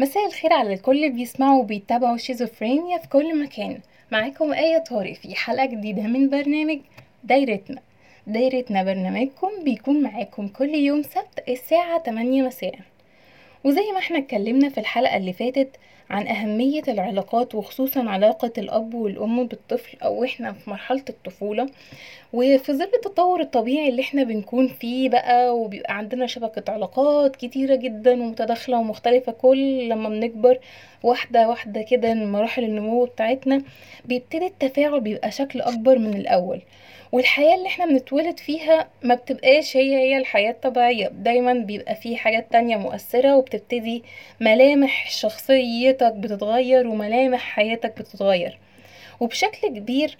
مساء الخير على الكل بيسمعوا وبيتابعوا شيزوفرينيا في كل مكان. معاكم آية طارق في حلقة جديدة من برنامج دايرتنا. دايرتنا برنامجكم بيكون معاكم كل يوم سبت الساعة 8 مساء. وزي ما إحنا اتكلمنا في الحلقة اللي فاتت عن أهمية العلاقات وخصوصا علاقة الأب والأم بالطفل أو إحنا في مرحلة الطفولة. وفي ظل التطور الطبيعي اللي إحنا بنكون فيه بقى وبيبقى عندنا شبكة علاقات كتيرة جدا ومتداخلة ومختلفة كل لما بنكبر واحدة واحدة كده مراحل النمو بتاعتنا بيبتدي التفاعل بيبقى شكل أكبر من الأول. والحياة اللي إحنا بنتولد فيها ما بتبقاش هي هي الحياة الطبيعية. دايما بيبقى فيه حاجات تانية مؤثرة وبتبتدي ملامح شخصيتك بتتغير وملامح حياتك بتتغير. وبشكل كبير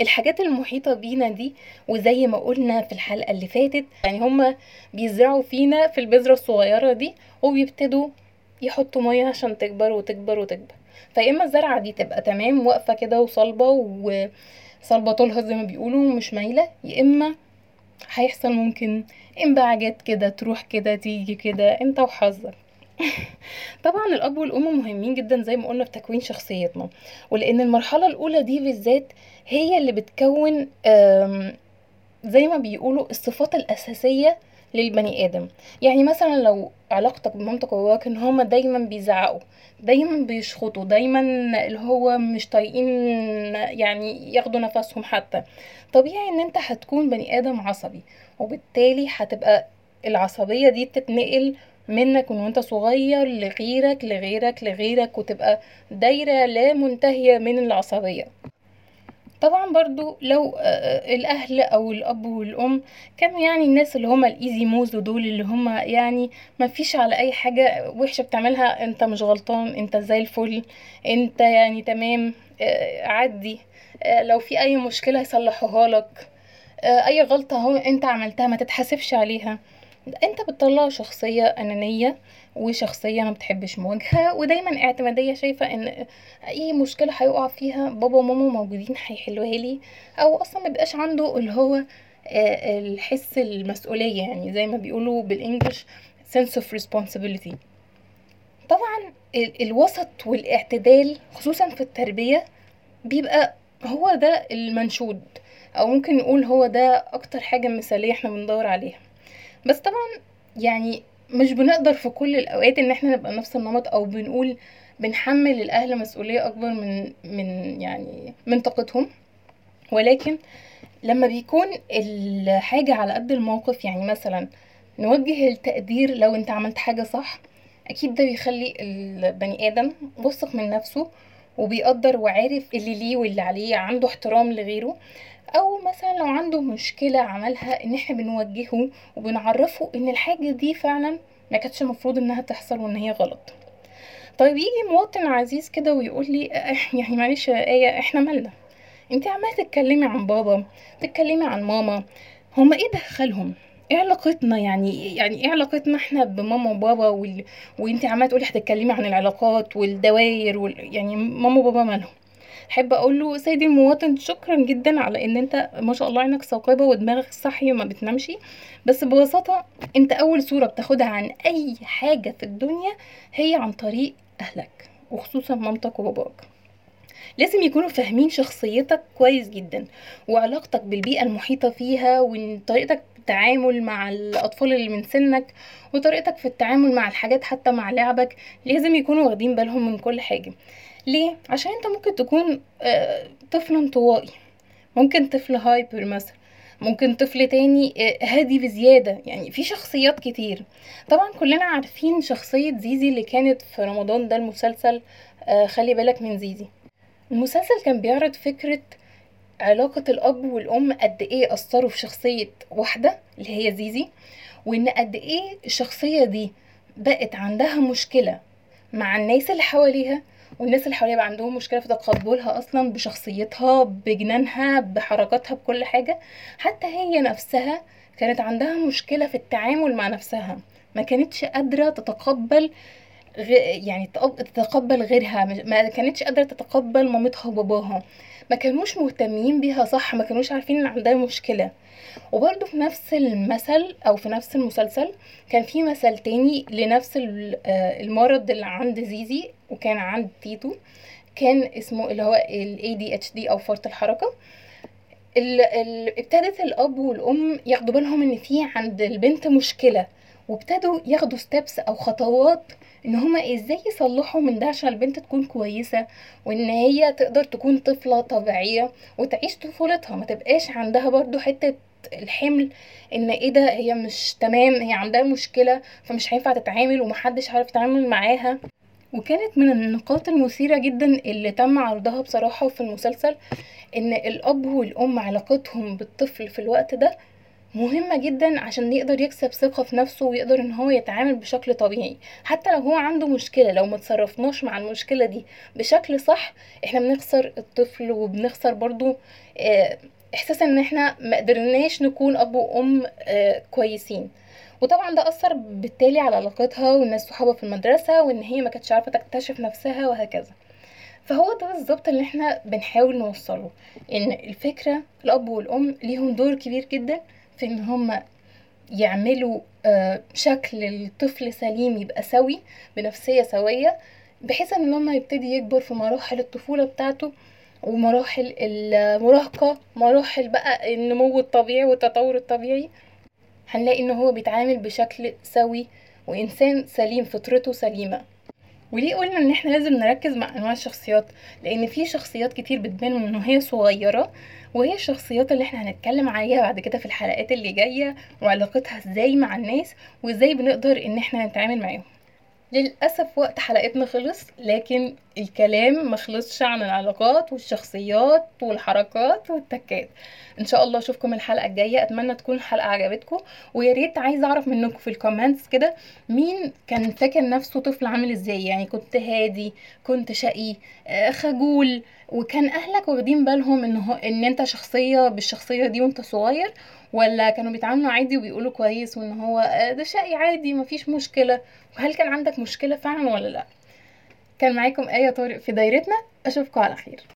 الحاجات المحيطة بينا دي وزي ما قلنا في الحلقة اللي فاتت يعني هما بيزرعوا فينا في البذرة الصغيرة دي وبيبتدوا يحطوا مية عشان تكبر وتكبر وتكبر. فيا اما الزرعة دي تبقى تمام واقفة كده وصلبة وصلبة طولها زي ما بيقولوا مش مايلة يا اما هيحصل ممكن انبعاجات كده تروح كده تيجي كده انت وحظك. طبعا الأب والأم مهمين جدا زي ما قلنا في تكوين شخصيتنا ولأن المرحلة الأولى دي بالذات هي اللي بتكون زي ما بيقولوا الصفات الأساسية للبني آدم. يعني مثلا لو علاقتك بمامتك وباباك إن هما دايما بيزعقوا دايما بيشخطوا دايما اللي هو مش طايقين يعني ياخدوا نفسهم حتى. طبيعي إن أنت هتكون بني آدم عصبي وبالتالي هتبقى العصبية دي تتنقل منك من وأنت صغير لغيرك لغيرك لغيرك وتبقى دايرة لا منتهية من العصبية. طبعا برضو لو الأهل أو الأب والأم كانوا يعني الناس اللي هما الإيزي موز دول اللي هما يعني ما فيش على أي حاجة وحشة بتعملها أنت مش غلطان أنت زي الفل أنت يعني تمام عدي لو في أي مشكلة يصلحوها لك أي غلطة هو أنت عملتها ما تتحاسبش عليها. انت بتطلع شخصية أنانية وشخصية ما بتحبش مواجهة ودايما اعتمادية شايفة إن أي مشكلة هيقع فيها بابا وماما موجودين هيحلوها لي أو أصلا مبقاش عنده اللي هو الحس المسؤولية يعني زي ما بيقولوا بالإنجلش sense of responsibility. طبعا الوسط والاعتدال خصوصا في التربية بيبقى هو ده المنشود أو ممكن نقول هو ده أكتر حاجة مثالية إحنا بندور عليها. بس طبعا يعني مش بنقدر في كل الأوقات إن إحنا نبقى نفس النمط أو بنقول بنحمل الأهل مسؤولية أكبر من من يعني من طاقتهم. ولكن لما بيكون الحاجة على قد الموقف يعني مثلا نوجه التقدير لو أنت عملت حاجة صح أكيد ده بيخلي البني آدم واثق من نفسه وبيقدر وعارف اللي ليه واللي عليه عنده احترام لغيره. أو مثلا لو عنده مشكلة عملها إن إحنا بنوجهه وبنعرفه إن الحاجة دي فعلا ما كانتش المفروض إنها تحصل وإن هي غلط. طيب يجي مواطن عزيز كده ويقول لي يعني معلش يا آية إحنا مالنا؟ أنت عمالة تتكلمي عن بابا تتكلمي عن ماما هما إيه دخلهم؟ إيه علاقتنا يعني؟ يعني إيه علاقتنا إحنا بماما وبابا وال... وأنت عمالة تقولي هتتكلمي عن العلاقات والدواير وال... يعني ماما وبابا مالهم؟ أحب أقول له سيدي المواطن شكرا جدا على إن أنت ما شاء الله عينك ثاقبه ودماغك صحي وما بتنامش. بس ببساطة أنت أول صوره بتاخدها عن أي حاجة في الدنيا هي عن طريق أهلك وخصوصا مامتك وباباك. لازم يكونوا فاهمين شخصيتك كويس جدا وعلاقتك بالبيئة المحيطة فيها وطريقتك التعامل مع الأطفال اللي من سنك وطريقتك في التعامل مع الحاجات حتى مع لعبك لازم يكونوا واخدين بالهم من كل حاجة. ليه؟ عشان انت ممكن تكون طفل انطوائي. ممكن طفل هايبر مثلا. ممكن طفل تاني هادي بزيادة. يعني في شخصيات كتير. طبعا كلنا عارفين شخصية زيزي اللي كانت في رمضان ده المسلسل خلي بالك من زيزي. المسلسل كان بيعرض فكرة علاقة الأب والأم قد إيه أثروا في شخصية واحدة اللي هي زيزي وإن قد إيه الشخصية دي بقت عندها مشكلة مع الناس اللي حواليها والناس اللي حواليها بقى عندهم مشكلة في تقبلها أصلا بشخصيتها بجنانها بحركاتها بكل حاجة حتى هي نفسها كانت عندها مشكلة في التعامل مع نفسها ما كانتش قادرة تتقبل. يعني تق- تتقبل غيرها. ما كانتش قادرة تتقبل مامتها وباباها. ما كانوش مهتمين بيها صح؟ ما كانوش عارفين إن عندها مشكلة. وبرضه في نفس المثل أو في نفس المسلسل كان في مثل تاني لنفس آه، المرض اللي عند زيزي وكان عند تيتو. كان اسمه اللي هو ال ADHD أو فرط الحركة. ال... ال... ابتدت الأب والأم ياخدوا بالهم إن في عند البنت مشكلة. وابتدوا ياخدوا ستيبس أو خطوات إن هما إزاي يصلحوا من ده عشان البنت تكون كويسة وإن هي تقدر تكون طفلة طبيعية وتعيش طفولتها. ما تبقاش عندها برضو حتة الحمل إن إيه ده هي مش تمام هي عندها مشكلة فمش هينفع تتعامل ومحدش عارف يتعامل معاها. وكانت من النقاط المثيرة جدا اللي تم عرضها بصراحة في المسلسل إن الأب والأم علاقتهم بالطفل في الوقت ده مهمة جدا عشان يقدر يكسب ثقة في نفسه ويقدر إن هو يتعامل بشكل طبيعي. حتى لو هو عنده مشكلة لو ما تصرفناش مع المشكلة دي بشكل صح إحنا بنخسر الطفل وبنخسر برضو آه، إحساس إن إحنا ما قدرناش نكون أب وأم آه، كويسين. وطبعا ده أثر بالتالي على علاقتها والناس صحابها في المدرسة وإن هي ما كانتش عارفة تكتشف نفسها وهكذا. فهو ده بالظبط اللي إحنا بنحاول نوصله إن الفكرة الأب والأم ليهم دور كبير جدا في إن هما يعملوا آه، شكل الطفل سليم يبقى سوي بنفسية سوية بحيث إن لما يبتدي يكبر في مراحل الطفولة بتاعته ومراحل المراهقة مراحل بقى النمو الطبيعي والتطور الطبيعي. هنلاقي إن هو بيتعامل بشكل سوي وإنسان سليم فطرته سليمة. وليه قلنا إن إحنا لازم نركز مع أنواع الشخصيات؟ لأن في شخصيات كتير بتبان من هي صغيرة وهي الشخصيات اللي إحنا هنتكلم عليها بعد كده في الحلقات اللي جاية وعلاقتها إزاي مع الناس وإزاي بنقدر إن إحنا نتعامل معاهم. للأسف وقت حلقتنا خلص لكن الكلام مخلصش عن العلاقات والشخصيات والحركات والتكات. إن شاء الله أشوفكم الحلقة الجاية أتمنى تكون الحلقة عجبتكم ويا ريت عايزة أعرف منكم في الكومنتس كده مين كان فاكر نفسه طفل عامل إزاي؟ يعني كنت هادي كنت شقي آه، خجول وكان أهلك واخدين بالهم إن هو إن أنت شخصية بالشخصية دي وأنت صغير ولا كانوا بيتعاملوا عادي وبيقولوا كويس وإن هو آه، ده شقي عادي مفيش مشكلة؟ وهل كان عندك مشكلة فعلا ولا لأ؟ كان معاكم آية طارق في دايرتنا أشوفكم على خير.